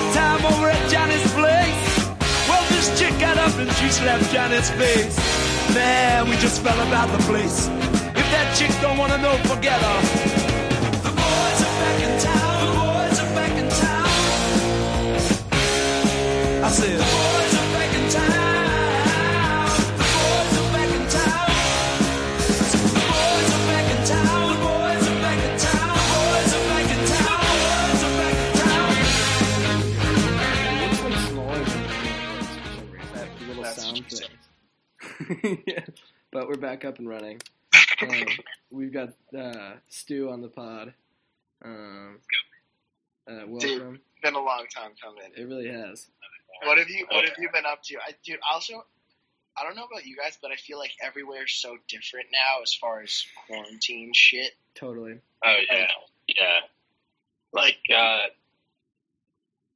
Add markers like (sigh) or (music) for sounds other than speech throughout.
That time over at Johnny's place, well, this chick got up and she slapped Johnny's face. Man, we just fell about the place. If that chick don't wanna know, forget her. The boys (laughs) yeah, but we're back up and running. Um, we've got uh, Stu on the pod. Um, uh, welcome. Been a long time coming. It really has. What have you What have you been up to? I, dude, also, I don't know about you guys, but I feel like everywhere's so different now as far as quarantine shit. Totally. Oh yeah, yeah. Like uh,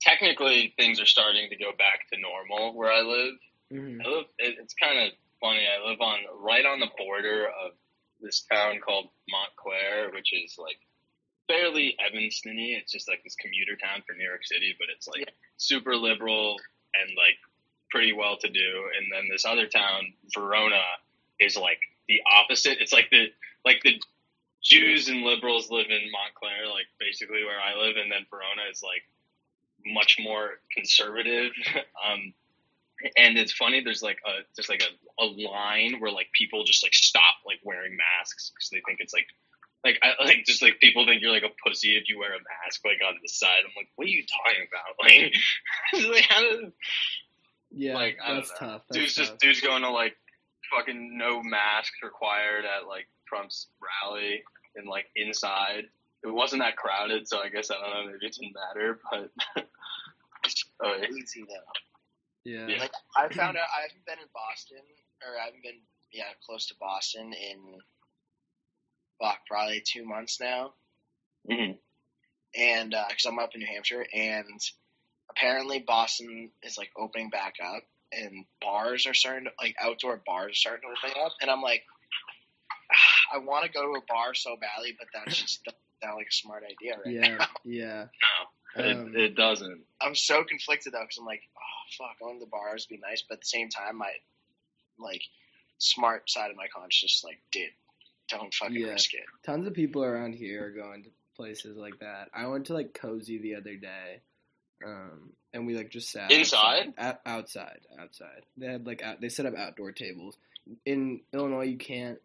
technically, things are starting to go back to normal where I live. hmm I live. It, it's kind of funny. I live on right on the border of this town called Montclair, which is like fairly Evanston-y. It's just like this commuter town for New York City, but it's like super liberal and like pretty well to do. And then this other town, Verona, is like the opposite. It's like the like the Jews and liberals live in Montclair, like basically where I live, and then Verona is like much more conservative. (laughs) um, and it's funny. There's like a just like a, a line where like people just like stop like wearing masks because they think it's like like I like just like people think you're like a pussy if you wear a mask like on the side. I'm like, what are you talking about? (laughs) Like, (laughs) like how does Yeah, like I that's tough. That's dude's tough. just dude's going to like fucking no masks required at like Trump's rally and like inside. It wasn't that crowded, so I guess I don't know. Maybe it didn't matter, but (laughs) oh, yeah. Easy though. Yeah. yeah. Like I found out I haven't been in Boston, or I haven't been yeah close to Boston in fuck probably two months now, Mhm. and because I'm up in New Hampshire, and apparently Boston is like opening back up, and bars are starting to like outdoor bars are starting to open up, and I'm like, (sighs) I want to go to a bar so badly, but that's just doesn't like a smart idea right Yeah, now. yeah. (laughs) no, Um, it, it doesn't. I'm so conflicted though because I'm like, oh fuck, going to the bars would be nice, but at the same time, my like smart side of my conscience just like, dude, don't fucking Yeah. risk it. Tons of people around here are going to places like that. I went to like Cozy the other day, um, and we like just sat Inside? outside. Outside, outside. They had like out, they set up outdoor tables. In Illinois, you can't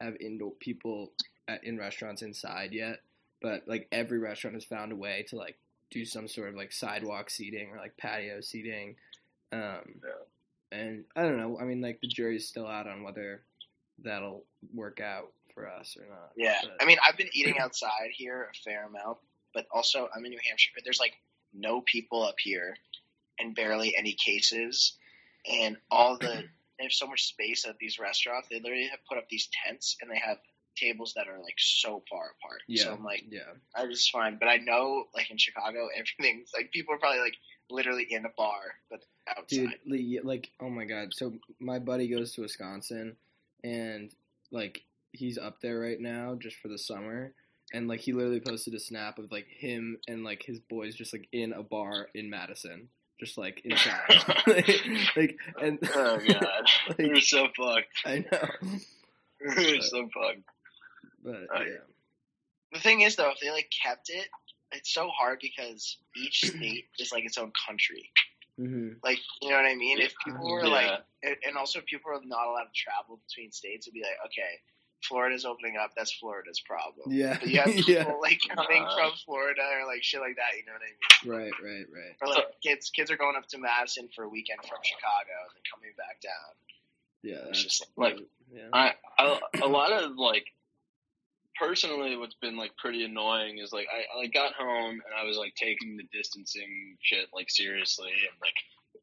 have indoor people at, in restaurants inside yet, but like every restaurant has found a way to like do some sort of like sidewalk seating or like patio seating. Um, And I don't know. I mean, like the jury's still out on whether that'll work out for us or not. Yeah, but- I mean, I've been eating outside here a fair amount, but also I'm in New Hampshire. There's like no people up here, and barely any cases, and all the they have so much space at these restaurants. They literally have put up these tents, and they have tables that are like so far apart. Yeah. So I'm like, yeah. I just fine. But I know, like in Chicago, (laughs) everything's like people are probably like literally in a bar, but outside. Dude, like, oh my god. So my buddy goes to Wisconsin, and like he's up there right now just for the summer, and like he literally posted a snap of like him and like his boys just like in a bar in Madison, just like inside, (laughs) (laughs) like and Oh god, Like- you're so fucked. I know, You're so fucked. But Oh, yeah, yeah. The thing is, though, if they like kept it it's so hard because each (clears throat) state is like its own country. hmm Like, you know what I mean? If people were Yeah. like, and- and also if people are not allowed to travel between states, it'd be like, okay, Florida's opening up. That's Florida's problem. Yeah. But you have (laughs) people yeah. like coming Uh. from Florida or like shit like that. You know what I mean? Right. Right. Right. Or like kids, kids are going up to Madison for a weekend from Chicago and then coming back down. Yeah. It's That's, just Like, yeah. I, I a lot of like personally what's been like pretty annoying is like I, I like got home and I was like taking the distancing shit like seriously and like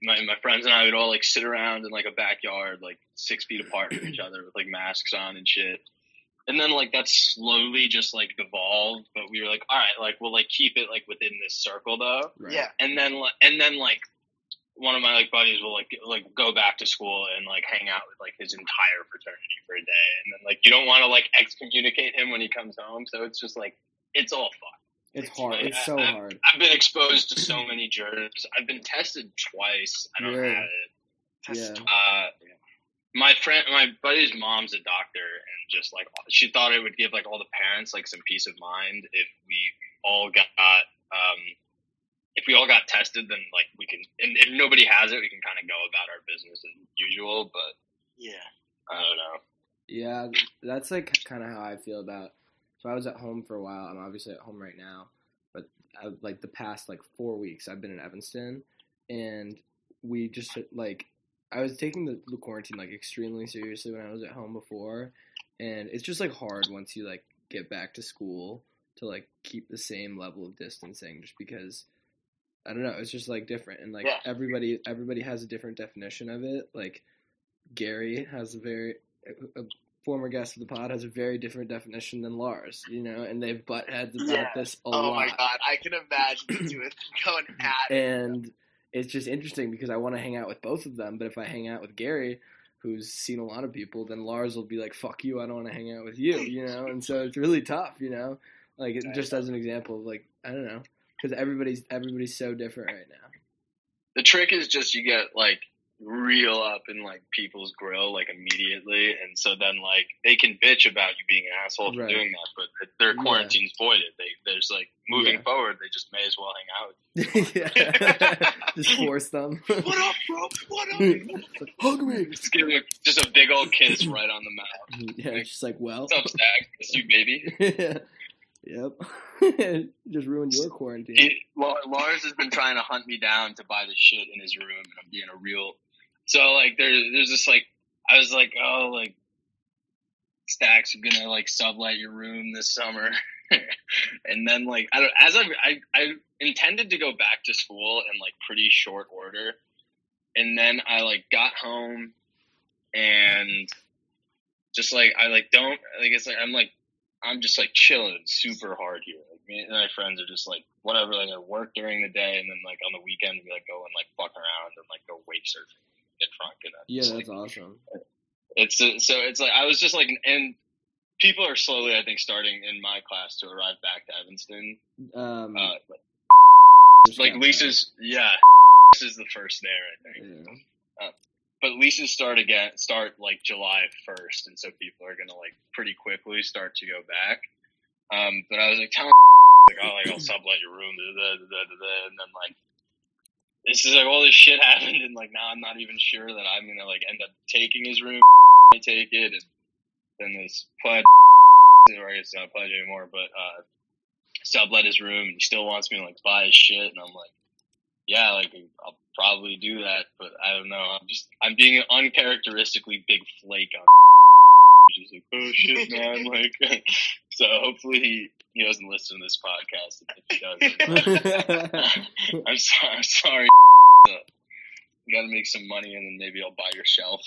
my my friends and I would all like sit around in like a backyard like six feet apart from each (clears throat) other with like masks on and shit. And then like that slowly just like devolved, but we were like, all right, like we'll like keep it like within this circle though right. yeah. and then li- and then like one of my like buddies will like like go back to school and like hang out with like his entire fraternity for a day and then like you don't want to like excommunicate him when he comes home so it's just like it's all fun It's hard. It's so I- hard. i've been exposed to so many germs i've been tested twice i don't Really? have it Yeah. uh my friend my buddy's mom's a doctor and just like she thought it would give like all the parents like some peace of mind if we all got um if we all got tested then like we can and if nobody has it we can kind of go about our business as usual but Yeah. i don't know Yeah, that's like kind of how I feel about. So I was at home for a while. I'm obviously at home right now, but I, like the past like four weeks, I've been in Evanston, and we just like I was taking the, the quarantine like extremely seriously when I was at home before, and it's just like hard once you like get back to school to like keep the same level of distancing, just because. I don't know. It's just like different, and like Yeah. everybody, everybody has a different definition of it. Like Gary has a very a former guest of the pod has a very different definition than Lars, you know, and they've butt heads about Yeah. this a Oh lot. Oh my god, I can imagine the two of going at it. And it's just interesting because I want to hang out with both of them, but if I hang out with Gary, who's seen a lot of people, then Lars will be like, "Fuck you, I don't want to hang out with you," you know, and so it's really tough, you know, like it, just as an example of like I don't know, because everybody's everybody's so different right now. the trick is just you get like real up in like people's grill like immediately and so then like they can bitch about you being an asshole for Right. doing that but their Yeah. quarantine's voided they there's like moving Yeah. forward they just may as well hang out with (laughs) yeah. (laughs) just force them. (laughs) What up, bro? What up? Hug me. just give a, just a big old kiss right on the mouth Yeah, it's just like well. what's up Stag? it's you baby yep. (laughs) just ruined your quarantine. He, well, Lars has been trying to hunt me down to buy the shit in his room, and I'm being a real. So like, there, there's this like, I was like, oh, like, Stacks are gonna like sublet your room this summer, (laughs) and then like, I don't. As I, I, I intended to go back to school in like pretty short order, and then I like got home, and just like I like don't like it's like I'm like I'm just like chilling super hard here. Like me and my friends are just like whatever, like I work during the day and then like on the weekend we like go and like fuck around and like go wake surfing, get drunk and then Yeah, just, that's like, awesome. it's uh, so it's like I was just like and people are slowly I think starting in my class to arrive back to Evanston. Um, Uh, like, like Lisa's yeah, this is the first there I think. Yeah. But leases start again start like July first, and so people are gonna like pretty quickly start to go back. Um, but I was like telling (laughs) like oh like I'll sublet your room, da, da, da, and then like this is like all this shit (laughs) happened, and like now I'm not even sure that I'm gonna like end up taking his room. (laughs) I take it, and then this pledge, or I guess not pledge anymore, but uh, sublet his room, and he still wants me to like buy his shit, and I'm like yeah, like I'll probably do that, but I don't know. I'm just I'm being an uncharacteristically big flake on. (laughs) Just like oh shit, man. (laughs) Like, (laughs) so hopefully he he doesn't listen to this podcast. If he doesn't, I'm sorry. I'm sorry. You got to make some money, and then maybe I'll buy your shelf.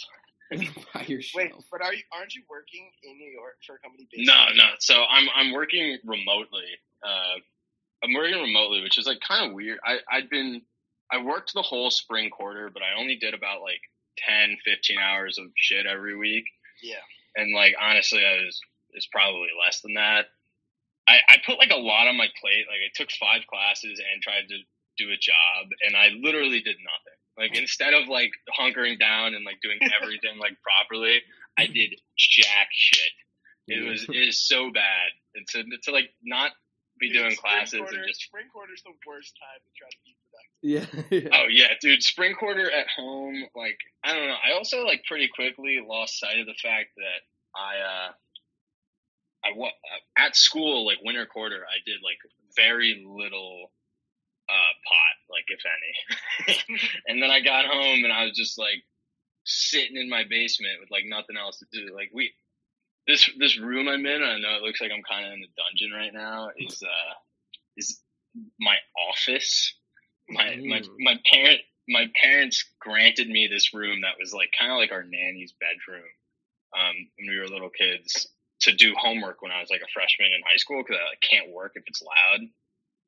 By your Wait, but are you aren't you working in New York for a company based? No, no. So I'm I'm working remotely. Uh, I'm working remotely, which is like kind of weird. I I'd been I worked the whole spring quarter, but I only did about like 10, 15 hours of shit every week. Yeah. And like honestly, I was it's probably less than that. I I put like a lot on my plate. Like I took five classes and tried to do a job, and I literally did nothing. Like instead of like hunkering down and like doing (laughs) everything like properly, I did jack shit. It was it is so bad. And to to like not be Dude, doing classes quarter, and just spring quarter's the worst time to try to be productive. Yeah. (laughs) yeah. Oh yeah, dude, spring quarter at home, like I don't know. I also like pretty quickly lost sight of the fact that I uh I wa- at school like winter quarter I did like very little uh pot, like if any. (laughs) and then I got home and I was just like sitting in my basement with like nothing else to do. Like we this this room I'm in, I know it looks like I'm kind of in a dungeon right now, is uh is my office my my Mm. my parent my parents granted me this room that was like kind of like our nanny's bedroom um, when we were little kids to do homework when I was like a freshman in high school because I like, can't work if it's loud.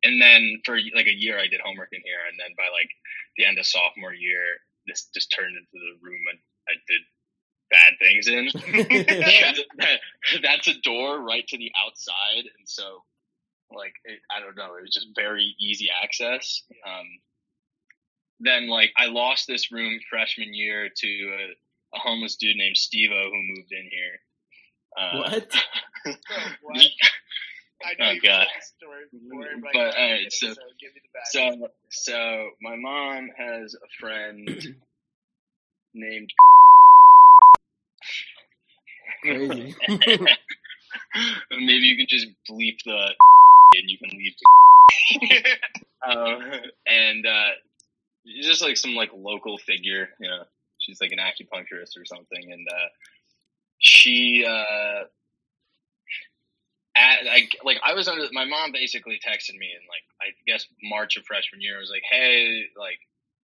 And then for like a year I did homework in here, and then by like the end of sophomore year, this just turned into the room I, I did bad things in. (laughs) that's a door right to the outside, and so like it, I don't know, it was just very easy access. Um, then like I lost this room freshman year to a, a homeless dude named Stevo who moved in here. Uh, What? (laughs) What? I Oh, God. told this story before, but, But, I alright, get it, so- so give me the back. So, so my mom has a friend (clears throat) named. Crazy. (laughs) Maybe you could just bleep the and you can leave. (laughs) um, and uh, just like some like local figure, you know, she's like an acupuncturist or something, and uh, she uh, at like like I was under my mom basically texted me in like I guess March of freshman year. I was like, hey, like.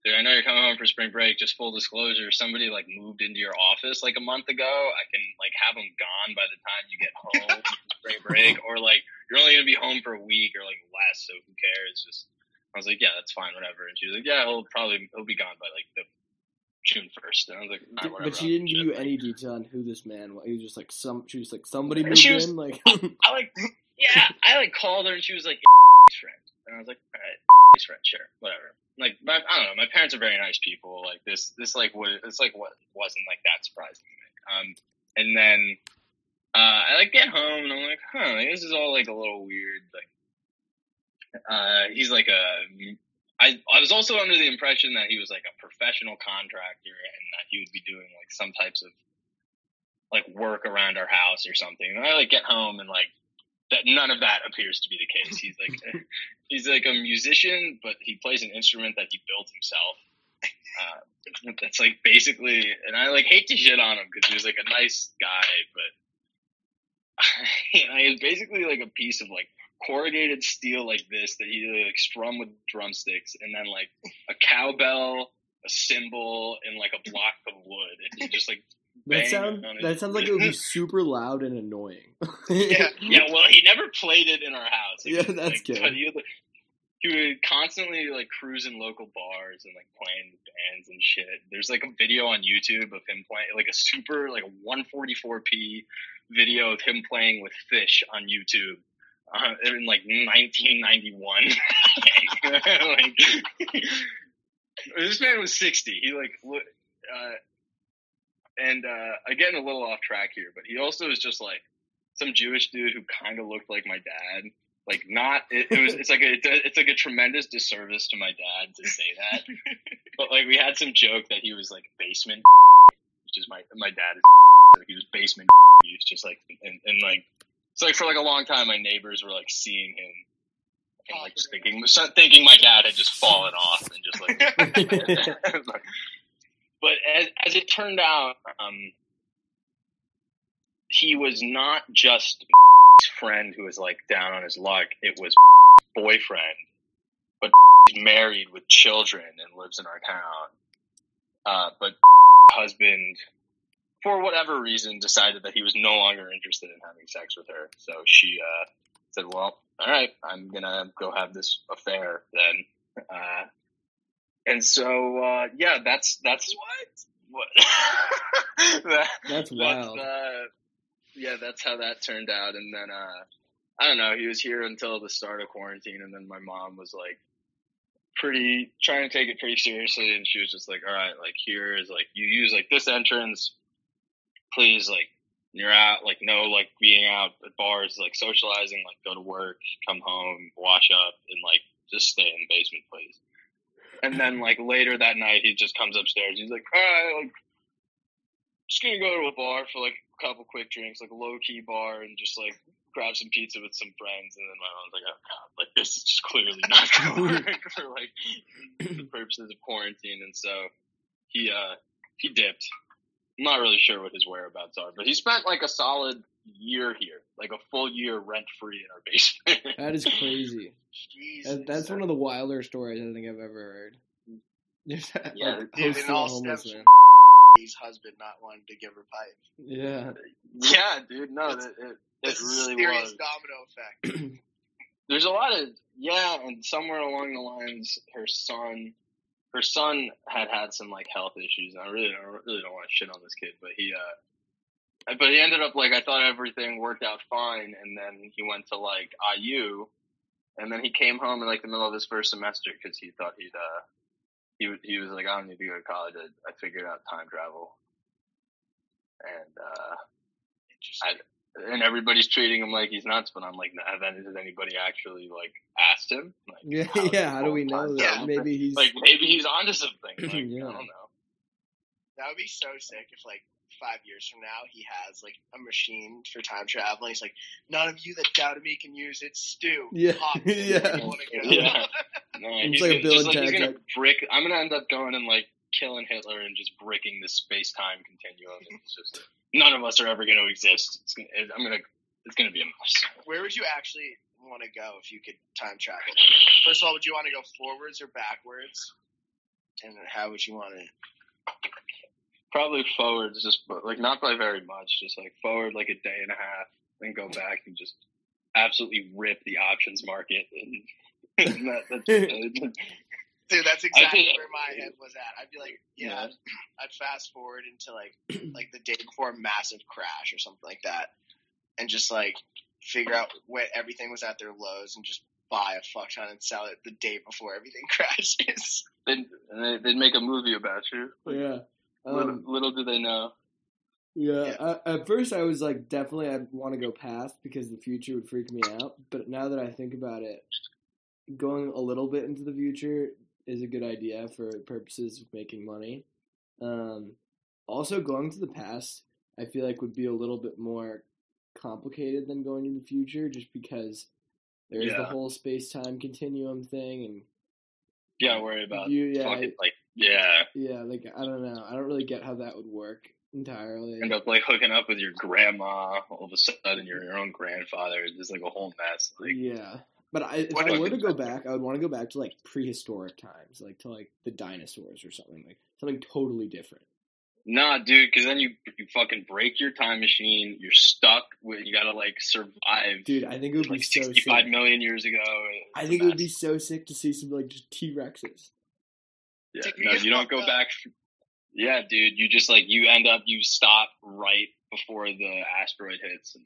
Dude, I know you're coming home for spring break. Just full disclosure, somebody like moved into your office like a month ago. I can like have them gone by the time you get home spring break, (laughs) or like you're only gonna be home for a week or like less, so who cares? Just I was like, yeah, that's fine, whatever. And she was like, yeah, he'll probably he'll be gone by like the June first. And I was like, nah, whatever. but she didn't give you any detail on who this man was. He was just like some. She was like somebody (laughs) moved was- in. Like (laughs) I like, yeah, I like called her and she was like, friend, and I was like, all right, friend, sure, whatever. Like, my, I don't know. My parents are very nice people. Like this, this like what it's like what wasn't like that surprising. Um, and then uh, I like get home and I'm like, huh, like, this is all like a little weird. Like, uh, he's like a. I I was also under the impression that he was like a professional contractor and that he would be doing like some types of like work around our house or something. And I like get home and like that none of that appears to be the case. He's like (laughs) he's like a musician, but he plays an instrument that he built himself. Uh, (laughs) that's like basically, and I like hate to shit on him because he was like a nice guy, but you know, he basically like a piece of like corrugated steel like this that he like strum with drumsticks, and then like a cowbell, a cymbal, and like a block of wood, and he just like that sounds. That sounds like it would be super loud and annoying. (laughs) yeah, yeah, well, he never played it in our house. Yeah, that's like, (laughs) good. He would, he would constantly like cruise in local bars and like playing with bands and shit. There's like a video on YouTube of him playing like a super like 144p video of him playing with Phish on YouTube. Uh, in like 1991, (laughs) like this man was 60. He like, uh, and uh, I'm getting a little off track here, but he also is just like some Jewish dude who kind of looked like my dad. Like not, it, it was. (laughs) It's like a, it's like a tremendous disservice to my dad to say that. (laughs) but like we had some joke that he was like basement, (laughs) which is my my dad is. So he was basement. He was just like and, and like it's like for like a long time my neighbors were like seeing him. And like just thinking, thinking my dad had just fallen off and just like but as, as it turned out, um, he was not just friend who was like down on his luck. It was boyfriend, but married with children and lives in our town. Uh, but husband, for whatever reason, decided that he was no longer interested in having sex with her. So she uh, said, "Well, all right, I'm gonna go have this affair then." Uh, and so, uh, yeah, that's that's what what (laughs) that, That's wild. That's, uh, yeah, that's how that turned out. And then uh, I don't know. He was here until the start of quarantine, and then my mom was like pretty trying to take it pretty seriously, and she was just like, "All right, like here is like you use like this entrance, please like You're out, like no, like being out at bars, like socializing, like go to work, come home, wash up, and like just stay in the basement, please. And then like later that night, he just comes upstairs. He's like, all right, like just gonna go to a bar for like a couple quick drinks, like a low key bar, and just like grab some pizza with some friends. And then my mom's like, oh god, like this is just clearly not (laughs) gonna work (laughs) for like the purposes of quarantine. And so he uh he dipped. I'm not really sure what his whereabouts are, but he spent like a solid year here, like a full year rent free in our basement. (laughs) That is crazy. Jesus. That, that's one of the wilder stories I think I've ever heard. Just like, (laughs) Yeah, Dude, hosting it all homeless stems man. His husband not wanting to give her pipe. Yeah. yeah, dude, no, It's- it, it, it really a serious was. domino effect. (clears throat) There's a lot of yeah, and somewhere along the lines, her son, her son had had some like health issues, and I really don't really don't want to shit on this kid, but he uh, but he ended up like I thought everything worked out fine, and then he went to like IU, and then he came home in like the middle of his first semester because he thought he'd uh he he was like I don't need to go to college, I, I figured out time travel, and uh Interesting. and everybody's treating him like he's nuts, but I'm like, nah, then has anybody actually like asked him? Like, Yeah, how (laughs) yeah. How do we know that? Yeah. Maybe he's like maybe he's onto something. (laughs) Like, Yeah. I don't know. That would be so sick if, like, five years from now, he has like a machine for time traveling. He's like, none of you that doubted me can use it. Stu, (laughs) Yeah. (laughs) Yeah. You wanna go? Yeah. (laughs) No, It's he's like a gonna, Bill just like he's gonna brick. I'm gonna end up going and like killing Hitler and just breaking the space time continuum. And it's just none of us are ever gonna exist. It's gonna, it, I'm gonna. It's gonna be a mess. Where would you actually want to go if you could time travel? First of all, would you want to go forwards or backwards? And how would you want to? Probably forwards, just like not by very much. Just like forward like a day and a half, then go back and just absolutely rip the options market. And, (laughs) and that, that's (laughs) it. (laughs) Dude, that's exactly think- where my head was at. I'd be like, yeah, Yeah. I'd, (clears throat) I'd fast forward into like like the day before a massive crash or something like that, and just like figure out where everything was at their lows and just buy a fuck ton and sell it the day before everything crashes. They'd, they'd they'd make a movie about you. yeah. Little, Um, little do they know. Yeah, Yeah. At first I was like, definitely I'd want to go past because the future would freak me out. But now that I think about it, going a little bit into the future is a good idea for purposes of making money. Um, also, going to the past, I feel like would be a little bit more complicated than going to the future, just because there's the whole space time continuum thing, and Yeah, worry about you, yeah, fucking like yeah. yeah, like I don't know, I don't really get how that would work entirely. End up like hooking up with your grandma. All of a sudden, you're your own grandfather. It's just like a whole mess. Like yeah, but I, if I were to go back, I would want to go back to like prehistoric times, like to like the dinosaurs or something, like something totally different. Nah, dude, because then you you fucking break your time machine. You're stuck. With, you gotta like survive. Dude, I think it would be like so 65 sick. million years ago. I think it would be so sick to see some like just T Rexes. Yeah, no, you don't go up. back. Yeah, dude, you just like you end up you stop right before the asteroid hits, and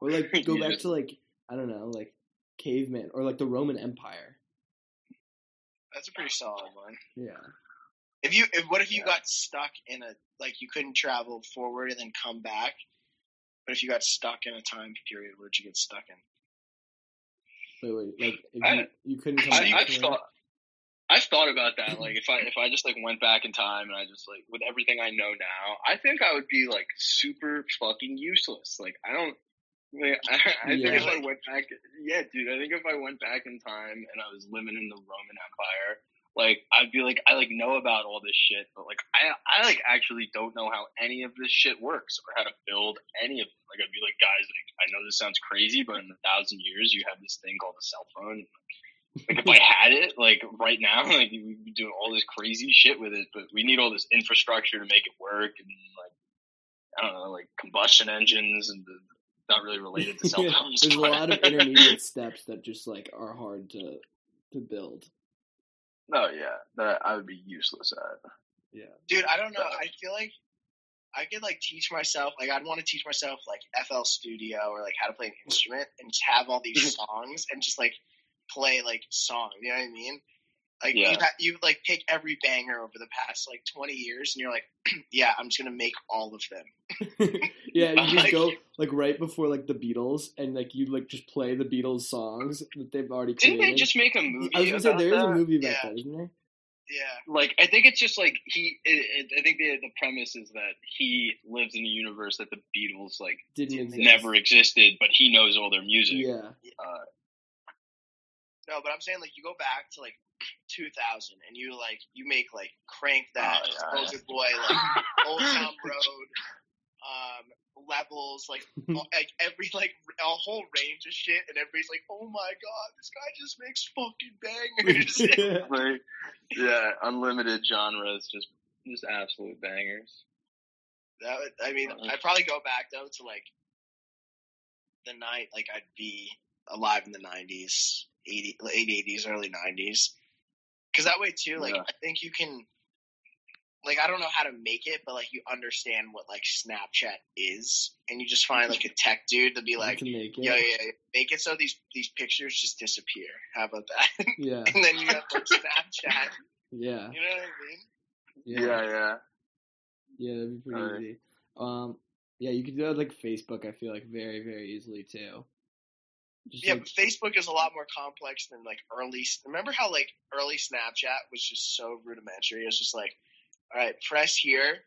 Or like (laughs) go back just- to like I don't know, like caveman or like the Roman Empire. That's a pretty solid one. Yeah. If you, if what if you got stuck in a like you couldn't travel forward and then come back? But if you got stuck in a time period, where'd you get stuck in? Wait, wait, like if I- you, you couldn't come I, back. I've thought. I've thought about that. Like, if I if I just like went back in time and I just like with everything I know now, I think I would be like super fucking useless. Like, I don't. Like, I, (laughs) I think if I went back, yeah, dude. I think if I went back in time and I was living in the Roman Empire, like I'd be like, I like know about all this shit, but like I I like actually don't know how any of this shit works or how to build any of it. Like I'd be like, guys, like I know this sounds crazy, but in a thousand years, you have this thing called a cell phone. Like if I had it, like right now, (laughs) like we'd be doing all this crazy shit with it, but we need all this infrastructure to make it work, and like I don't know, like combustion engines, and the, not really related to cell (laughs) Yeah, phones. There's a but- lot of intermediate steps that just like are hard to to build. Oh yeah, that I would be useless at. Yeah. Dude, I don't know. I feel like I could like teach myself. Like I'd want to teach myself like FL Studio or like how to play an instrument and just have all these (laughs) songs and just like play like song. You know what I mean? Like Yeah. you, ha- you like pick every banger over the past like twenty years, and you're like, (clears throat) yeah, I'm just gonna make all of them. (laughs) yeah, you (laughs) just Like- go like right before like the Beatles, and like you like just play the Beatles songs that they've already Didn't they just make a movie? I was gonna say there is a movie about Yeah. that, isn't there? Yeah, Like I think it's just like he. It, it, I think the the premise is that he lives in a universe that the Beatles like Didn't Didn't exist. never existed, but he knows all their music. Yeah, Uh, no, but I'm saying like you go back to like 2000, and you like you make like crank that, Oh, yeah. Soulja Boy, like Old Town (laughs) Road, um, levels, like (laughs) all- like every like a whole range of shit, and everybody's like, oh my god, this guy just makes fucking bangers. (laughs) like, yeah, unlimited genres, just just absolute bangers. That would, I mean, I'd probably go back though to like the night, like I'd be alive in the '90s, 80, late '80s, early '90s, because that way too, like Yeah. I think you can, like I don't know how to make it, but like you understand what like Snapchat is, and you just find like a tech dude to be like, to make it. yeah, yeah, yeah, make it so these these pictures just disappear. How about that? (laughs) yeah, and then you have like Snapchat. yeah, You know what I mean? yeah, yeah. Yeah, yeah that'd be pretty Alright. easy. Um, yeah, you could do that with, like Facebook. I feel like very, very easily too. Just Yeah, like- but Facebook is a lot more complex than like early. Remember how like early Snapchat was just so rudimentary? It was just like, all right, press here.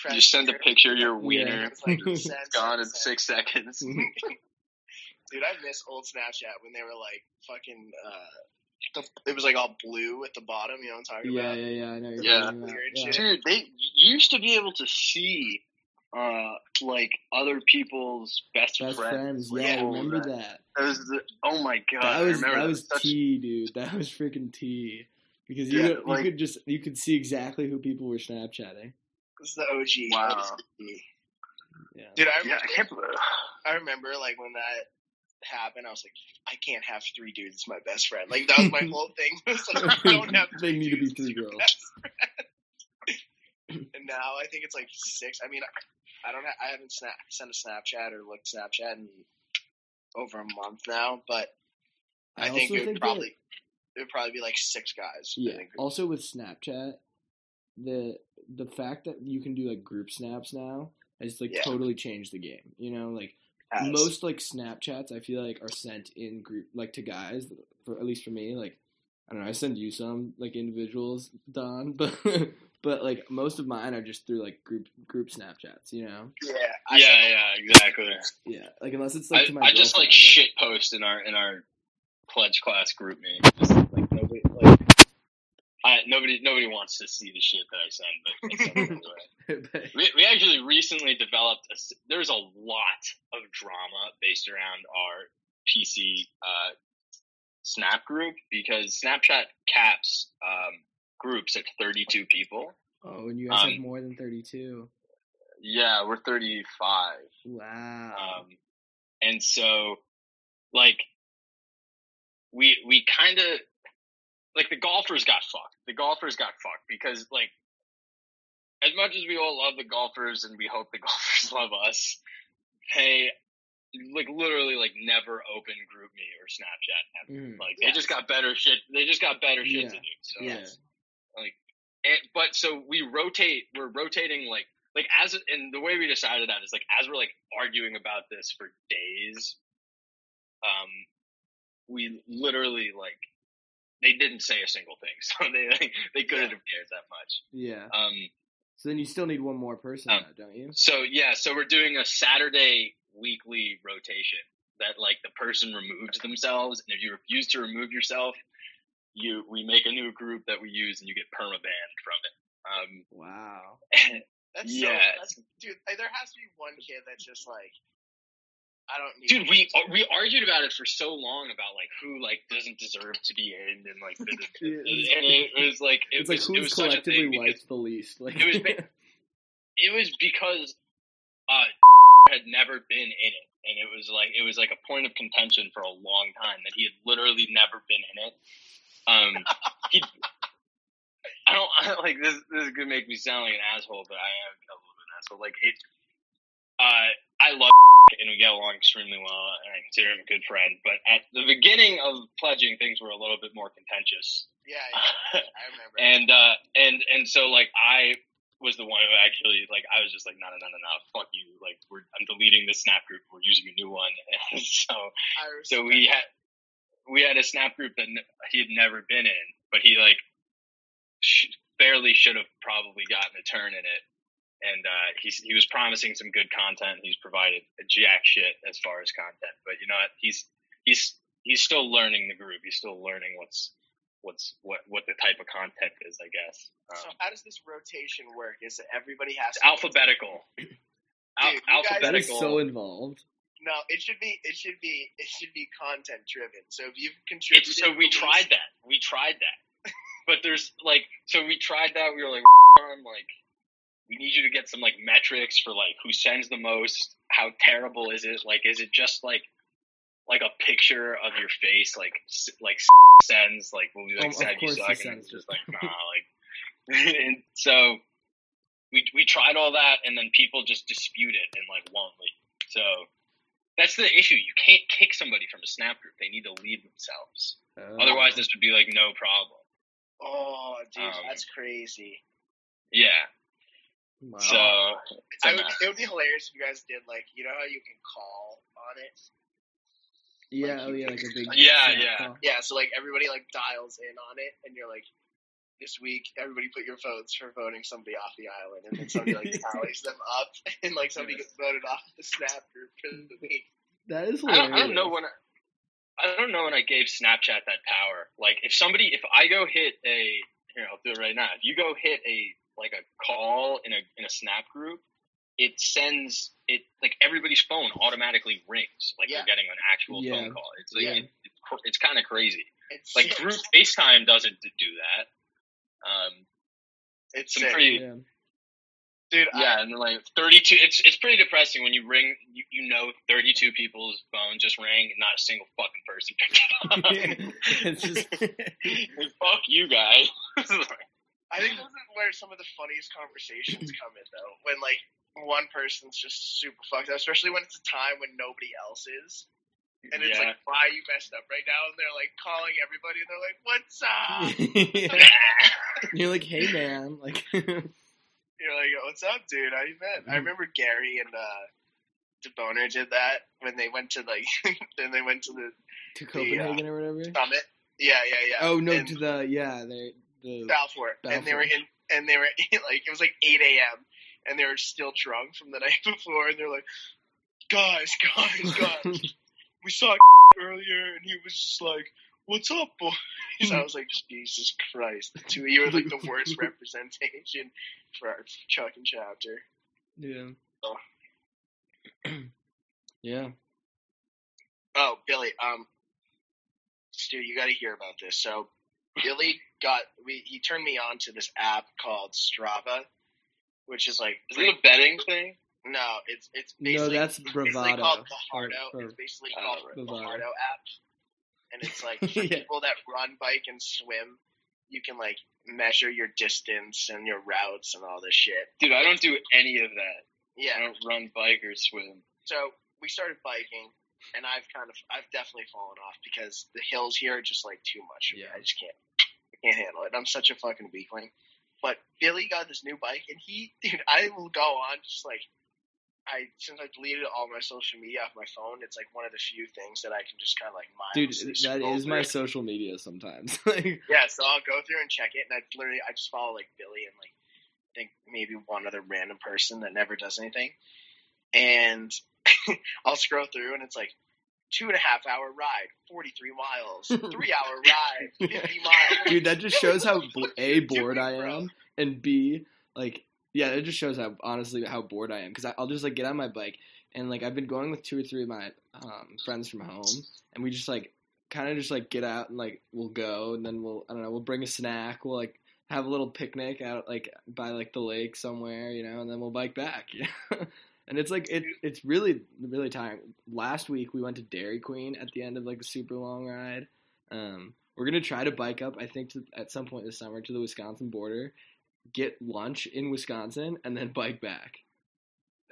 Press You just send a picture of your Yeah. wiener. It's like, send, (laughs) It's gone in send, six seconds. (laughs) Dude, I miss old Snapchat when they were like fucking. Uh, the, it was like all blue at the bottom. You know what I'm talking yeah, about? yeah, yeah. I know. You're Yeah. about. Yeah. Dude, they used to be able to see uh like other people's best, Best friends. friends. like, Yeah, I remember that. that. That was the, oh my god! That was remember that was Such- T, dude. That was freaking tea. Because you Yeah, could, like- you could just you could see exactly who people were Snapchatting. This is the OG. Wow. Yeah. Dude, I Yeah, remember, I can't. I remember like when that happened, I was like, I can't have three dudes as my best friend. Like that was my whole (laughs) thing. (laughs) It like, I don't have They three need to be three girls. (laughs) and now I think it's like six. I mean, I don't. Ha- I haven't snap- sent a Snapchat or looked Snapchat in over a month now, but I, I think it would think that- probably it would probably be like six guys. Yeah. think. Also with Snapchat, the the fact that you can do like group snaps now has like Yeah. totally changed the game. You know, like most like Snapchats I feel like are sent in group like to guys for at least for me like I don't know I send you some like individuals Don (laughs) but but like most of mine are just through like group group Snapchats you know yeah, I Yeah, sent- yeah, exactly. yeah like unless it's like I, to my I just like girlfriend, shit post in our in our pledge class group meeting. Just, like nobody like I, nobody nobody wants to see the shit that I send, but I send it anyway. (laughs) but- We, we actually recently developed. A, s- there's a lot of drama based around our PC uh, Snap group because Snapchat caps um, groups at 32 people. oh and you guys have Um, more than thirty two Yeah, we're 35. wow Um, and so, like, we we kind of like the golfers got fucked. The golfers got fucked because like as much as we all love the golfers and we hope the (laughs) golfers love us, they like literally like never open GroupMe or Snapchat. ever. Mhm. Like they just got better shit. They just got better shit to do. So yeah like and, but so we rotate we're rotating like like as and the way we decided that is like as we're like arguing about this for days um we literally like they didn't say a single thing. (laughs) So they like, they couldn't have cared that much. Yeah. Um so then you still need one more person Um, though, don't you? so yeah so we're doing a saturday weekly rotation that like the person removes themselves and if you refuse to remove yourself you we make a new group that we use and you get permabanned from it um wow (laughs) That's so. That's, dude, like, there has to be one kid that's just like, I don't need. dude we we argued about it for so long about like who like doesn't deserve to be in and like (laughs) the, the- Yeah, it's- and it was like it it's like was, it who's was such a collectively thing liked the least like it was (laughs) it was because uh had never been in it and it was like it was like a point of contention for a long time that he had literally never been in it um he I don't I like this this is gonna make me sound like an asshole but I am a little bit of an asshole like it uh I love (laughs) and we get along extremely well, and I consider him a good friend. But at the beginning of pledging, things were a little bit more contentious. Yeah, yeah, (laughs) I remember. and uh, and and so like I was the one who actually like I was just like no no no no no fuck you like we're I'm deleting this snap group we're using a new one (laughs) and so so we had we had a snap group that he had never been in but he like sh- barely should have probably gotten a turn in it. And uh, he's he was promising some good content. He's provided a jack shit as far as content but you know what? He's he's he's still learning the group he's still learning what's what's what what the type of content is I guess. So um, how does this rotation work? Is it everybody has it's to alphabetical. Al- Dude, you guys- That is alphabetical so involved. No, it should be it should be it should be content driven. So if you've It's, contributed, so we the tried that. We tried that. (laughs) but there's like, so we tried that. We were like, I'm like, we need you to get some like metrics for like who sends the most. How terrible is it? Like, is it just like, like a picture of your face? Like, s- like sends like we'll be like, Um, of sad you suck, and it's just like, (laughs) nah, like. (laughs) and so we we tried all that, and then people just dispute it and like won't leave. So that's the issue. You can't kick somebody from a snap group. They need to leave themselves. Oh. Otherwise, this would be like no problem. Oh, dude, Um, that's crazy. Yeah. Wow. So it's a I would, it would be hilarious if you guys did like you know how you can call on it. yeah, like, oh yeah, like a big Yeah, yeah. call. Yeah, so like everybody like dials in on it, and you're like, this week everybody put your votes for voting somebody off the island, and then somebody like (laughs) tallies them up, and like somebody gets voted off the snap group for the week. That is I don't, I don't know when I, I don't know when I gave Snapchat that power. Like if somebody, if I go hit a here, I'll do it right now. If you go hit a like a call in a in a Snap group, it sends it like everybody's phone automatically rings like Yeah. they're getting an actual Yeah. phone call. It's like Yeah. it, it's, it's kind of crazy. It's Like sick. group FaceTime doesn't do that. Um, It's some sick. pretty Yeah. dude. I, Yeah, and like thirty-two. It's it's pretty depressing when you ring. You, you know, thirty-two people's phone just rang, and not a single fucking person picked it up. (laughs) it's just (laughs) Fuck you guys. (laughs) I think this is where some of the funniest conversations come in, though. When like one person's just super fucked up, especially when it's a time when nobody else is. And it's Yeah. like, why you messed up right now? And they're like calling everybody, and they're like, "What's up?" (laughs) You're like, hey man, like (laughs) You're like, "What's up, dude? How you been?" I Mhm. remember Gary and uh, DeBoner did that when they went to like, (laughs) then they went to the to Copenhagen or whatever. summit. Yeah, yeah, yeah. Oh no, and to the yeah, they the Balfour, and they were Balfour. in, and they were like, it was like 8 a.m. and they were still drunk from the night before, and they're like, guys, guys, guys, we saw earlier, and he was just like, "What's up, boys?" (laughs) I was like, Jesus Christ, the two of you are like the worst (laughs) representation for our Chuck and chapter. yeah. Oh. (clears throat) yeah. Oh, Billy, um, Stu, you got to hear about this. So, Billy got we he turned me on to this app called Strava, which is like Is it a betting thing? no, it's it's No, basically that's it's basically bravado. called Fajardo. or- It's basically called right. the Bravado. App, and it's like for (laughs) Yeah. people that run, bike, and swim. You can like measure your distance and your routes and all this shit. Dude, I don't do any of that. Yeah, I don't run bike or swim. So we started biking, and I've kind of I've definitely fallen off because the hills here are just like too much. for me. Yeah. I just can't I can't handle it. I'm such a fucking weakling. But Billy got this new bike, and he, (laughs) dude, I will go on just like I since I deleted all my social media off my phone. It's like one of the few things that I can just kind of like Dude, that is is my social media sometimes. (laughs) like, Yeah, so I'll go through and check it, and I literally I just follow like Billy and like I think maybe one other random person that never does anything, and (laughs) I'll scroll through and it's like two and a half hour ride, forty three miles, (laughs) three hour ride, fifty miles. dude, that just shows how a bored I am, and b like yeah, it just shows how honestly how bored I am because I'll just like get on my bike and like I've been going with two or three of my um, friends from home, and we just like kind of just like get out and like we'll go and then we'll I don't know we'll bring a snack, we'll like have a little picnic out like by like the lake somewhere, you know, and then we'll bike back. (laughs) Know? And it's like it, it's really really tiring. Last week we went to Dairy Queen at the end of like a super long ride. Um, we're gonna try to bike up, I think, to, at some point this summer to the Wisconsin border, get lunch in Wisconsin, and then bike back.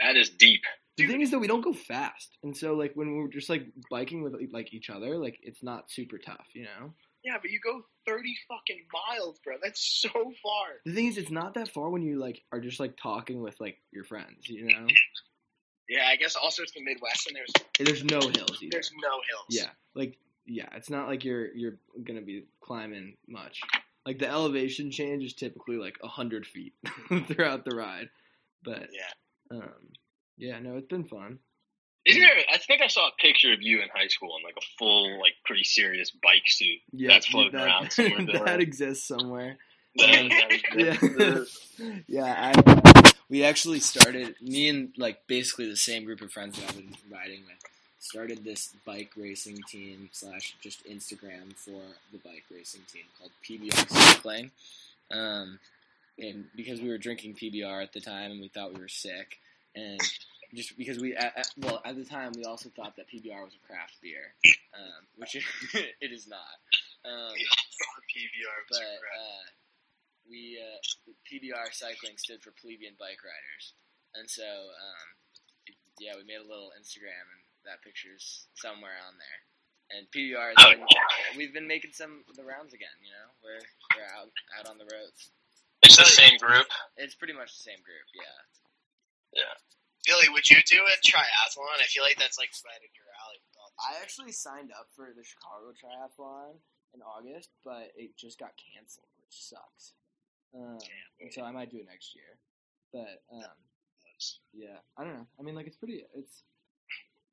That is deep. The thing is that we don't go fast, and so like when we're just like biking with like each other, like it's not super tough, you know. Yeah, but you go thirty fucking miles, bro. That's so far. The thing is, it's not that far when you like are just like talking with like your friends. You know, Yeah, I guess also it's the Midwest and there's there's no hills either. there's no hills. Yeah, like yeah, it's not like you're you're gonna be climbing much. Like the elevation change is typically like a hundred feet (laughs) throughout the ride, but Yeah. um, yeah, no, it's been fun. Isn't there? I think I saw a picture of you in high school in like a full, like pretty serious bike suit. Yeah, That's floating that, around (laughs) somewhere, that Dylan. exists somewhere. (laughs) That- yeah, yeah. I, uh, we actually started. Me and like basically the same group of friends that I've been riding with started this bike racing team slash just Instagram for the bike racing team called PBR Cycling. Um, and because we were drinking PBR at the time and we thought we were sick, and just because we, at, at- well, at the time we also thought that PBR was a craft beer, um, which it, (laughs) it is not. Um, PBR. was but uh, we uh, PBR cycling stood for plebeian bike riders, and so um, yeah, we made a little Instagram, and that picture's somewhere on there. And PBR, Oh, been, we've been making some of the rounds again. You know, we're we're out out on the roads. It's the same group. It's pretty much the same group, yeah. Yeah. Billy, would you do a triathlon? I feel like that's like right in your alley. I actually signed up for the Chicago Triathlon in August, but it just got canceled, which sucks. Um, and so I might do it next year. But um, yeah, I don't know. I mean, like it's pretty. It's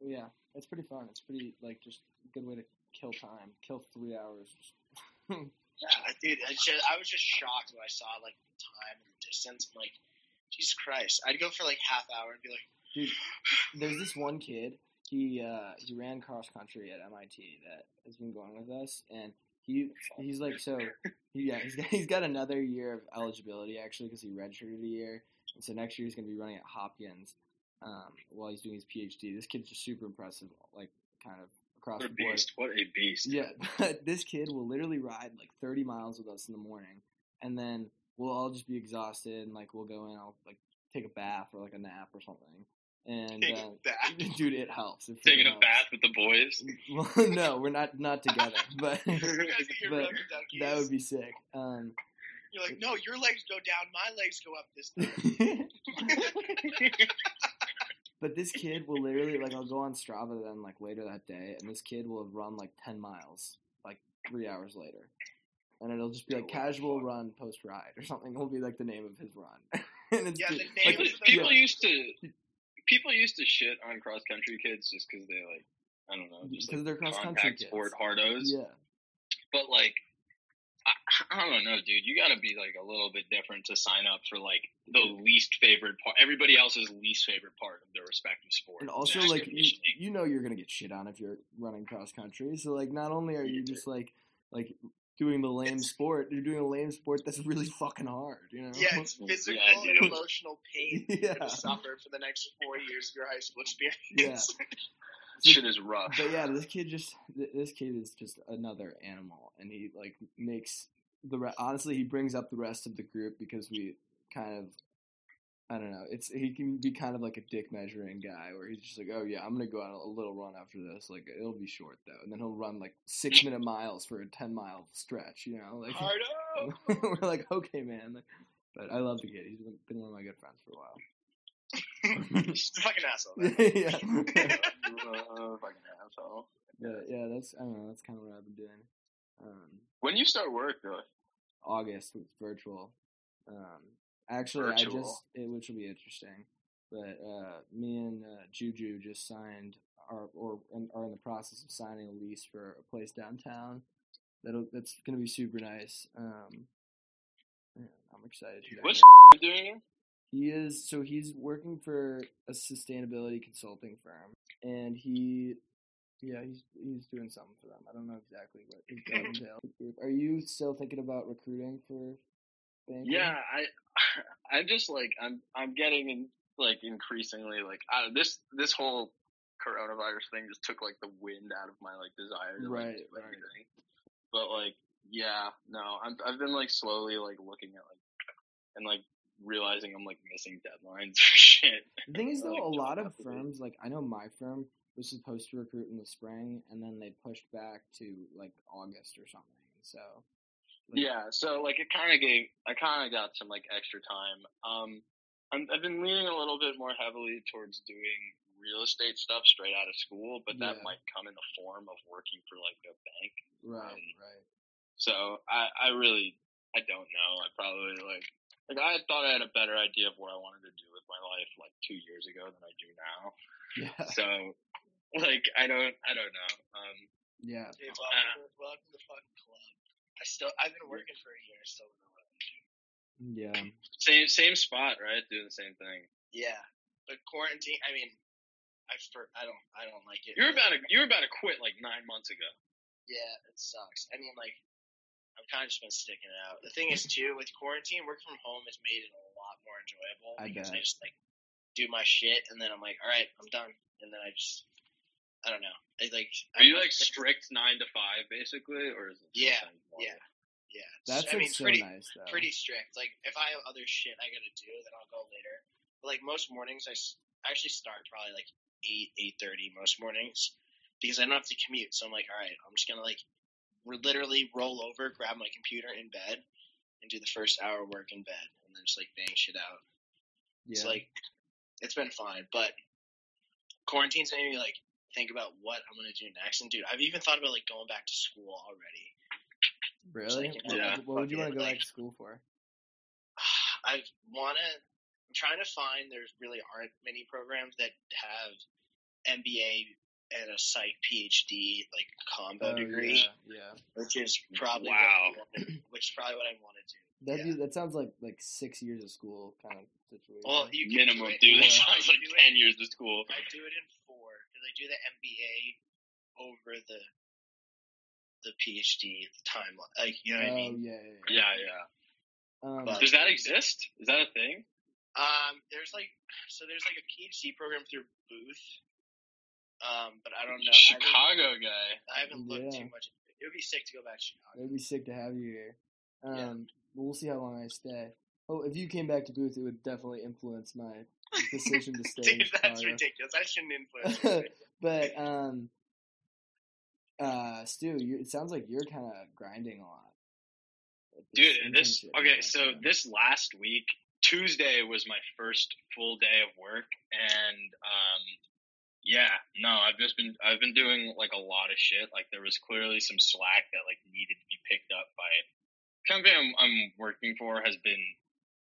yeah, it's pretty fun. It's pretty like just a good way to kill time, kill three hours. (laughs) Yeah, dude, I, just, I was just shocked when I saw like the time and the distance. I'm like, Jesus Christ! I'd go for like half hour and be like, (sighs) dude, there's this one kid. He uh, he ran cross country at MIT that has been going with us, and he he's like so yeah he's got, (laughs) he's got another year of eligibility actually because he redshirted a year, and so next year he's gonna be running at Hopkins um, while he's doing his PhD. This kid's just super impressive, like kind of across What the board. beast! What a beast! Yeah, (laughs) but this kid will literally ride like 30 miles with us in the morning, and then we'll all just be exhausted, and like we'll go in, I'll like take a bath or like a nap or something, and uh, (laughs) dude, it helps. It Taking freaking a bath with the boys. (laughs) Well, no, we're not not together, but you guys are here but that would be sick. Um, You're like, no, your legs go down, my legs go up this time. But this (laughs) kid will literally like I'll go on Strava then like later that day, and this kid will have run like 10 miles like three hours later. And it'll just be like casual run post ride or something. It'll be like the name of his run. (laughs) and it's Yeah, just- the name like, (laughs) People, yeah. used to people used to shit on cross country kids just because they like I don't know just because like they're cross country kids. sport hardos. Yeah, But like I, I don't know, dude. You got to be like a little bit different to sign up for like the least favorite part, everybody else's least favorite part of their respective sport. and also Just like (laughs) you, you know you're gonna get shit on if you're running cross country. So like not only are you just like like doing the lame It's- sport, you're doing a lame sport that's really fucking hard. You know? yeah, it's (laughs) physical Yeah, and emotional pain (laughs) you're yeah. gonna suffer for the next four years of your high school experience. Yeah. Shit is rough. But yeah, this kid just this kid is just another animal, and he like makes the re- honestly he brings up the rest of the group because we kind of I don't know it's he can be kind of like a dick measuring guy where he's just like oh yeah I'm gonna go on a little run after this like it'll be short though and then he'll run like six (laughs) minute miles for a ten mile stretch you know like (laughs) we're like okay man Like, but I love the kid he's been, one of my good friends for a while (laughs) Just a fucking asshole. man. Yeah fucking asshole. yeah yeah that's I don't know that's kind of what I've been doing. Um, When you start work, though, August with virtual. Um, actually, I just it, which will be interesting. But uh, me and uh, Juju just signed our or are in the process of signing a lease for a place downtown. That'll that's gonna be super nice. Um, yeah, I'm excited. what's (laughs) doing? He is so he's working for a sustainability consulting firm, and he, yeah, he's he's doing something for them. I don't know exactly what his job (laughs) entails. Are you still thinking about recruiting for? banking? Yeah, I, (laughs) I'm just like I'm, I'm getting in, like increasingly like I, this, this whole coronavirus thing just took like the wind out of my like desire to like, Right, do right. everything. But like, yeah, no, I'm, I've been like slowly like looking at like and like realizing I'm like missing deadlines (laughs) for shit. The thing is, (laughs) though, Like, a lot of firms, like I know my firm was supposed to recruit in the spring, and then they pushed back to like August or something. So Yeah, so like it kind of gave I kind of got some like extra time. Um, I'm, I've been leaning a little bit more heavily towards doing real estate stuff straight out of school, but that Yeah. might come in the form of working for like a bank. right, right. So I I really I don't know. I probably like like I thought I had a better idea of what I wanted to do with my life like two years ago than I do now. Yeah, So like I don't I don't know. Um, yeah. Dude, welcome, to, welcome to the fucking club. I still, I've been working for a year. Still don't know doing. Yeah, same same spot, right? Doing the same thing. Yeah, but quarantine. I mean, I for, I don't, I don't like it. You were about to you're about to quit like nine months ago. Yeah, it sucks. I mean, like, I've kind of just been sticking it out. The thing is, too, with quarantine, work from home has made it a lot more enjoyable I because bet. I just like do my shit, and then I'm like, all right, I'm done, and then I just, I don't know. I like. Are you I'm- like strict nine to five basically, or is it Yeah, yeah, yeah. That's I mean, so pretty, nice though. pretty strict. Like if I have other shit I gotta do, then I'll go later. But like most mornings, I s- I actually start probably like eight eight thirty most mornings because I don't have to commute. So I'm like, all right, I'm just gonna like we're literally roll over, grab my computer in bed, and do the first hour of work in bed, and then just like bang shit out. yeah, It's like it's been fine, but quarantine's made me like think about what I'm gonna do next. And dude, I've even thought about like going back to school already. really. like, What, yeah, what would you want to go fucking, back to school for? (sighs) I wanna. I'm trying to find. There's really aren't many programs that have MBA and a psych PhD like combo Oh, degree, Yeah, yeah. which is probably Wow. what I wanna- which is probably what I want to do. That Yeah. that sounds like like six years of school kind of situation. Well, you can Minimum, do dude. That (laughs) sounds like ten it, years of school. I do it in four because I do the MBA over the the PhD timeline. Like you know what I oh mean? yeah, yeah, yeah. Yeah, yeah. Um, But- Does that exist? Is that a thing? Um, there's like so there's like a PhD program through Booth. Um, but I don't know. I Chicago guy. I haven't looked Yeah. too much. It would be sick to go back to Chicago. it'd be sick to have you here. Um, Yeah. but we'll see how long I stay. Oh, if you came back to Booth, it would definitely influence my decision to (laughs) stay in Dude, that's Chicago. ridiculous. I shouldn't influence (laughs) but um, uh, Stu, you, it sounds like you're kind of grinding a lot. at Dude, this okay. and So stuff, this last week, Tuesday was my first full day of work, and um, yeah, no, I've just been I've been doing like a lot of shit. Like there was clearly some slack that like needed to be picked up by company I'm, I'm working for has been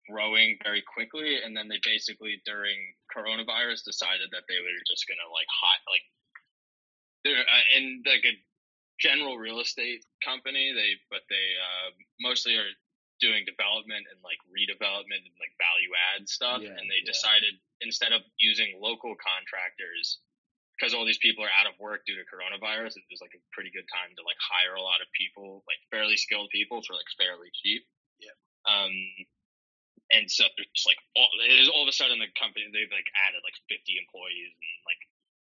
growing very quickly, and then they basically during coronavirus decided that they were just gonna like hot like they're uh, in like a general real estate company. They but they uh, mostly are doing development and like redevelopment and like value add stuff, Yeah, and they yeah. decided instead of using local contractors. Because all these people are out of work due to coronavirus, it was like a pretty good time to like hire a lot of people, like fairly skilled people for like fairly cheap. Yeah. Um, and so there's just like all, it is all of a sudden the company they've like added like 50 employees and like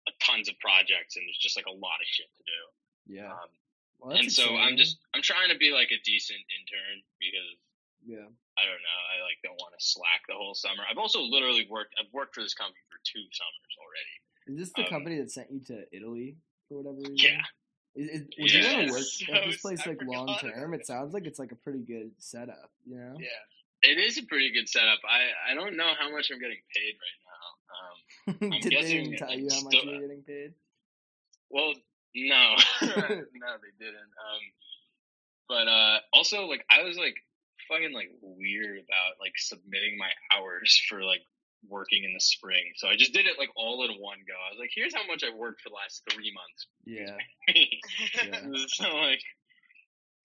a tons of projects and there's just like a lot of shit to do. yeah. Um, Well, and so I'm just I'm trying to be like a decent intern because yeah. I don't know I like don't want to slack the whole summer. I've also literally worked I've worked for this company for two summers already. Is this the um, company that sent you to Italy for whatever reason? Yeah. Is, is, would you to work So at this place I like long term? It sounds like it's like a pretty good setup. You know. Yeah. It is a pretty good setup. I I don't know how much I'm getting paid right now. Um, (laughs) I'm Did they even tell you how much you're getting paid? Well, no, (laughs) (laughs) no, they didn't. Um, but uh, also, like, I was like fucking like weird about like submitting my hours for like working in the spring. So I just did it like all in one go. I was like, here's how much I worked for the last three months. Yeah. (laughs) Yeah. so like,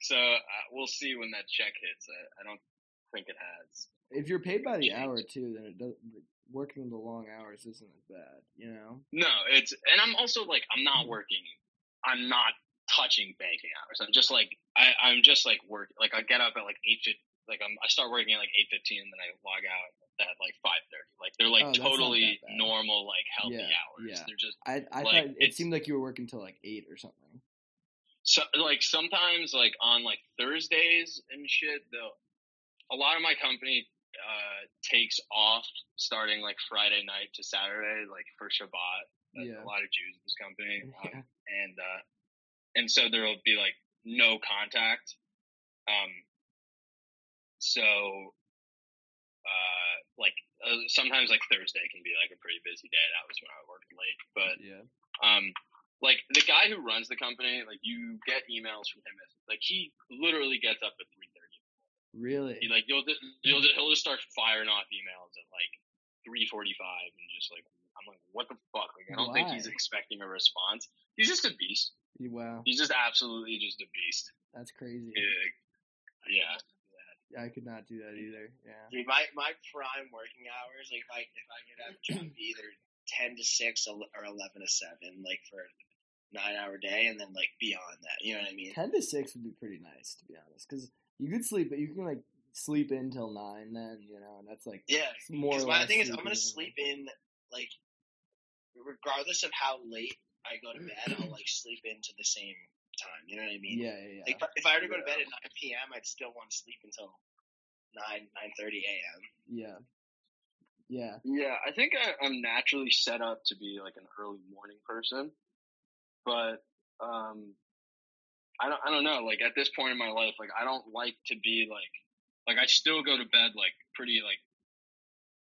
so uh, we'll see when that check hits. I, I don't think it has. If you're paid by the hour too, then it does. Working the long hours isn't as bad. You know. No, it's and I'm also like I'm not working. I'm not touching banking hours. I'm just like I I'm just like work like I get up at like eight. Like I'm I start working at like eight fifteen and then I log out at like five thirty. Like they're Oh, like not totally normal like healthy Yeah, hours. yeah. They're just I I Like, thought it seemed like you were working till like eight or something. so like sometimes like on like Thursdays and shit. They'll a lot of my company uh takes off starting like Friday night to Saturday like for Shabbat. Yeah. a lot of Jews in this company. (laughs) Um, and uh and so there'll be like no contact Um, so, uh, like uh, sometimes like Thursday can be like a pretty busy day. That was when I worked late, but Yeah. um, like the guy who runs the company, like you get emails from him. Like he literally gets up at three thirty. Really? He like you'll, you'll he'll just start firing off emails at like three forty five and just like I'm like what the fuck? Like I don't think he's expecting a response. He's just a beast. Wow, He's just absolutely just a beast. that's crazy. Yeah. I could not do that either. Yeah. Dude, my my prime working hours, like if I if I could have a be either ten to six or eleven to seven, like for a nine hour day, and then like beyond that, you know what I mean? Ten to six would be pretty nice, to be honest, because you could sleep, but you can like sleep in till nine. Then you know, and that's like Yeah, more. my thing is, I'm gonna sleep in like regardless of how late I go to (clears throat) bed, I'll like sleep into the same time. You know what I mean? Yeah, yeah, yeah. Like if I were to go to bed at nine p.m., I'd still want to sleep until nine nine thirty a.m. yeah, yeah. Yeah, I think I, I'm naturally set up to be like an early morning person, but um, I don't. I don't know. Like at this point in my life, like I don't like to be like like I still go to bed like pretty like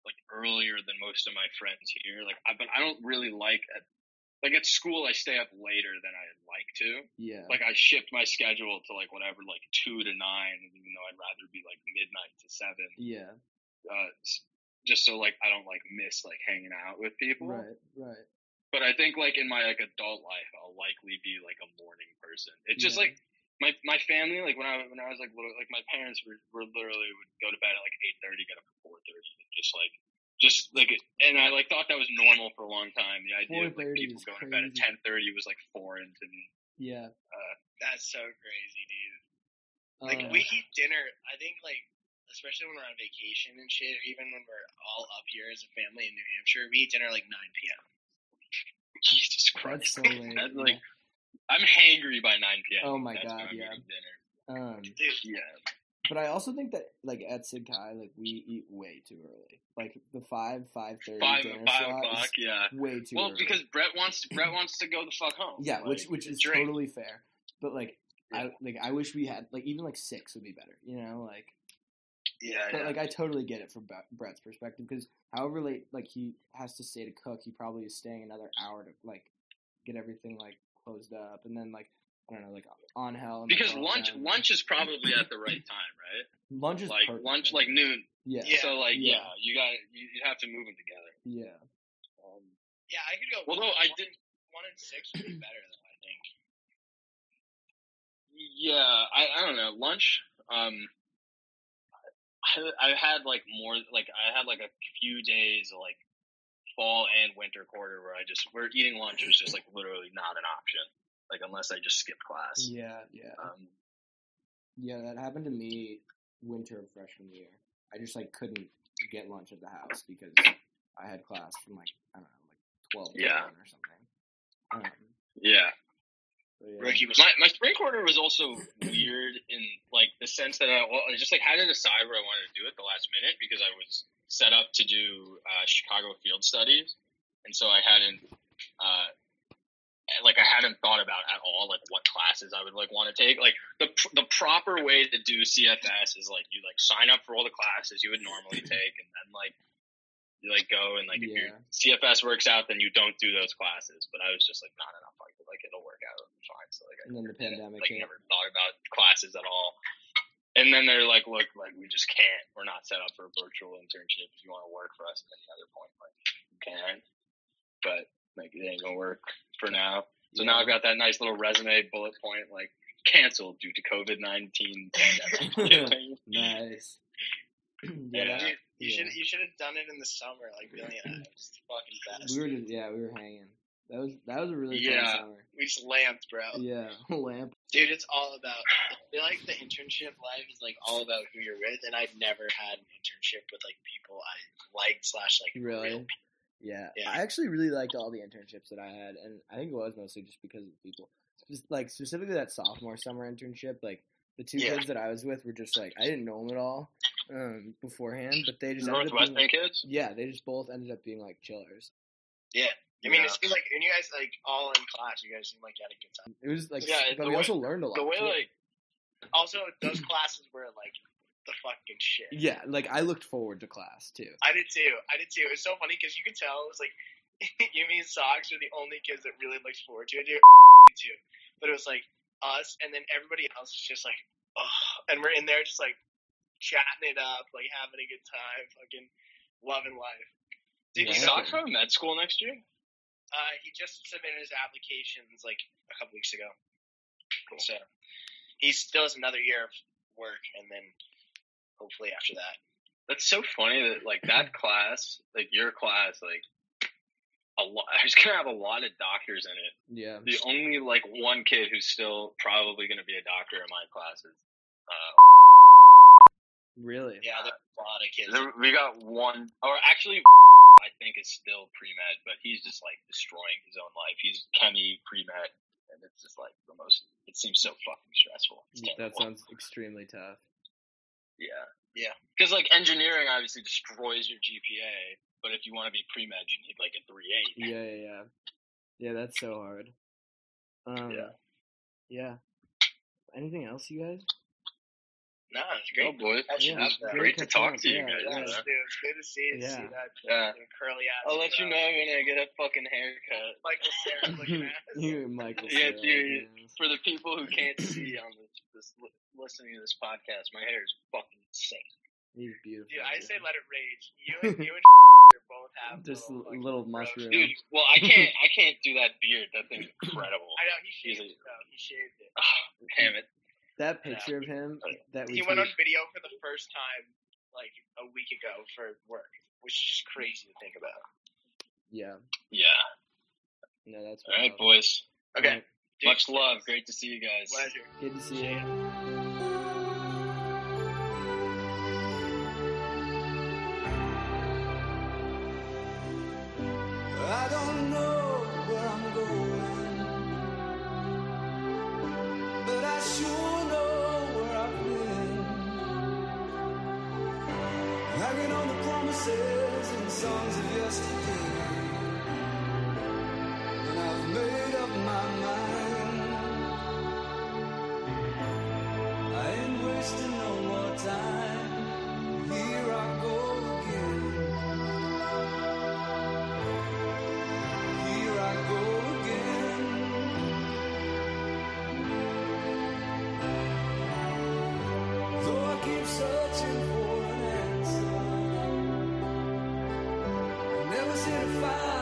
like earlier than most of my friends here. Like, I, but I don't really like at like at school I stay up later than I'd like to. Yeah. Like I shift my schedule to like whatever like two to nine, even though I'd rather be like midnight to seven. yeah. Uh, just so like I don't like miss like hanging out with people. Right. Right. But I think like in my like adult life, I'll likely be like a morning person. It's just Yeah. like my my family, like when I when I was like little, like my parents were, were literally would go to bed at like eight thirty, get up at four thirty, and just like just like and I like thought that was normal for a long time. The idea of like people going to bed at ten thirty was like foreign to me. Yeah. That's so crazy, dude. Like Uh, we eat dinner. I think like especially when we're on vacation and shit, or even when we're all up here as a family in New Hampshire, we eat dinner like nine p.m. (laughs) Jesus that's Christ! so (laughs) late. That's yeah. like I'm hangry by nine p.m. Oh my That's God, yeah. dinner. um, Dude, Yeah. But I also think that like at Sidkai, like we eat way too early. Like the five five thirty Five dinner five slot o'clock. Yeah. way too Well, early. because Brett wants to, Brett wants to go the fuck home. yeah, which Like, which is drink. totally fair. But like I like I wish we had like even like six would be better. You know, like yeah, but yeah. like I totally get it from Brett's perspective because however late like he has to stay to cook, he probably is staying another hour to like get everything like closed up and then like I don't know like on hell because lunch that. lunch is probably at the right time, right? lunch is like perfect, lunch, man. like noon. yeah Yeah. So like Yeah. yeah, you got you, you have to move them together. yeah Um, yeah, I could go. although one, I one- did, one and six would be better though. I think. yeah, I I don't know lunch. Um, I I had like more like I had like a few days of like fall and winter quarter where I just where eating lunch was just like literally not an option. Like unless I just skipped class. yeah yeah Um, yeah that happened to me winter of freshman year. I just like couldn't get lunch at the house because I had class from like I don't know like twelve to Yeah. or something. Um, yeah. yeah. Rookie was My my spring quarter was also weird in like the sense that I, I just like had to decide what I wanted to do at the last minute because I was set up to do uh, Chicago field studies, and so I hadn't uh, like I hadn't thought about at all like what classes I would like want to take. Like the the proper way to do CFS is like you like sign up for all the classes you would normally (laughs) take, and then like you like go and like if your CFS works out, then you don't do those classes. But I was just like not enough. Like like it'll work out, it'll fine. So like I And then the never did it. pandemic like never thought about classes at all. And then they're like, look, like we just can't. We're not set up for a virtual internship. If you want to work for us at any other point, like you can. But like it ain't gonna work for now. So now I've got that nice little resume bullet point, like canceled due to COVID nineteen pandemic. (laughs) nice. (clears throat) Yeah. that- Dude, you yeah. should you should have done it in the summer, like Billy and I. It's the fucking best. we were just yeah we were hanging. That was that was a really Yeah. fun summer. We just lamped, bro. Yeah, (laughs) lamp. Dude, it's all about. I feel like the internship life is like all about who you're with, and I've never had an internship with like people I liked slash like real Really? people. Yeah. Yeah. I actually really liked all the internships that I had, and I think it was mostly just because of the people. Spe- Like specifically that sophomore summer internship, like the two Yeah. kids that I was with were just like I didn't know them at all um, beforehand, but they just ended up being, Northwestern kids. yeah, they just both ended up being like chillers. Yeah, I mean, Yeah. it seems like when you guys like all in class, you guys seem like you had a good time. It was like, Yeah, but we way- also learned a lot. the way too. like Also, those classes were like the fucking shit. Yeah, like I looked forward to class too. I did too. I did too. It was so funny because you could tell it was like (laughs) you and Socks are the only kids that really looked forward to it. (laughs) Too. But it was like us, and then everybody else is just like, oh, and we're in there just like chatting it up, like having a good time, fucking loving life. Did Yeah. Socks go to med school next year? Uh, he just submitted his applications like a couple weeks ago. So he still has another year of work, and then hopefully after that. That's so funny that like that (laughs) class, like your class, like a lot. I was gonna have a lot of doctors in it. Yeah. The only like one kid who's still probably gonna be a doctor in my class is. Uh, Really? Yeah, there's a lot of kids. there- we got one, or actually, (laughs) I think is still pre med, but he's just like destroying his own life. He's chemi pre med, and it's just like the most. It seems so fucking stressful. That sounds extremely tough. Yeah. Yeah. Because like engineering obviously destroys your GPA, but if you want to be pre med, you need like a three eight. Yeah, yeah, yeah. Yeah, that's so hard. Um, Yeah. Yeah. Anything else, you guys? No, it's Oh great. boy, That should Yeah, have that. great to talk to you yeah, guys. Yeah, yeah. dude, it's good to see, Yeah. see that Yeah. curly ass. I'll let you uh, know when I get a fucking haircut. (laughs) Michael Cera (laughs) looking ass. you, Michael. Yeah, Cera, dude. yes. For the people who can't (clears throat) see on this, this listening to this podcast, my hair is fucking insane. He's beautiful. Dude, I yeah. say let it rage. You and you and (laughs) both have Just little, like, little roasts. mushroom. Dude, well, I can't, I can't do that beard. That thing's (clears throat) incredible. I know he shaved He's a- it though. He shaved it. Oh, damn it. That picture of him that we He went on video for the first time like a week ago for work, which is just crazy to think about. Yeah. Yeah. No, that's All right, boys. Okay. Alright, Dude, Much love. Great to see you guys. Pleasure. Good to see you. Songs of yesterday, and I've made up my mind. I ain't wasting no more time. I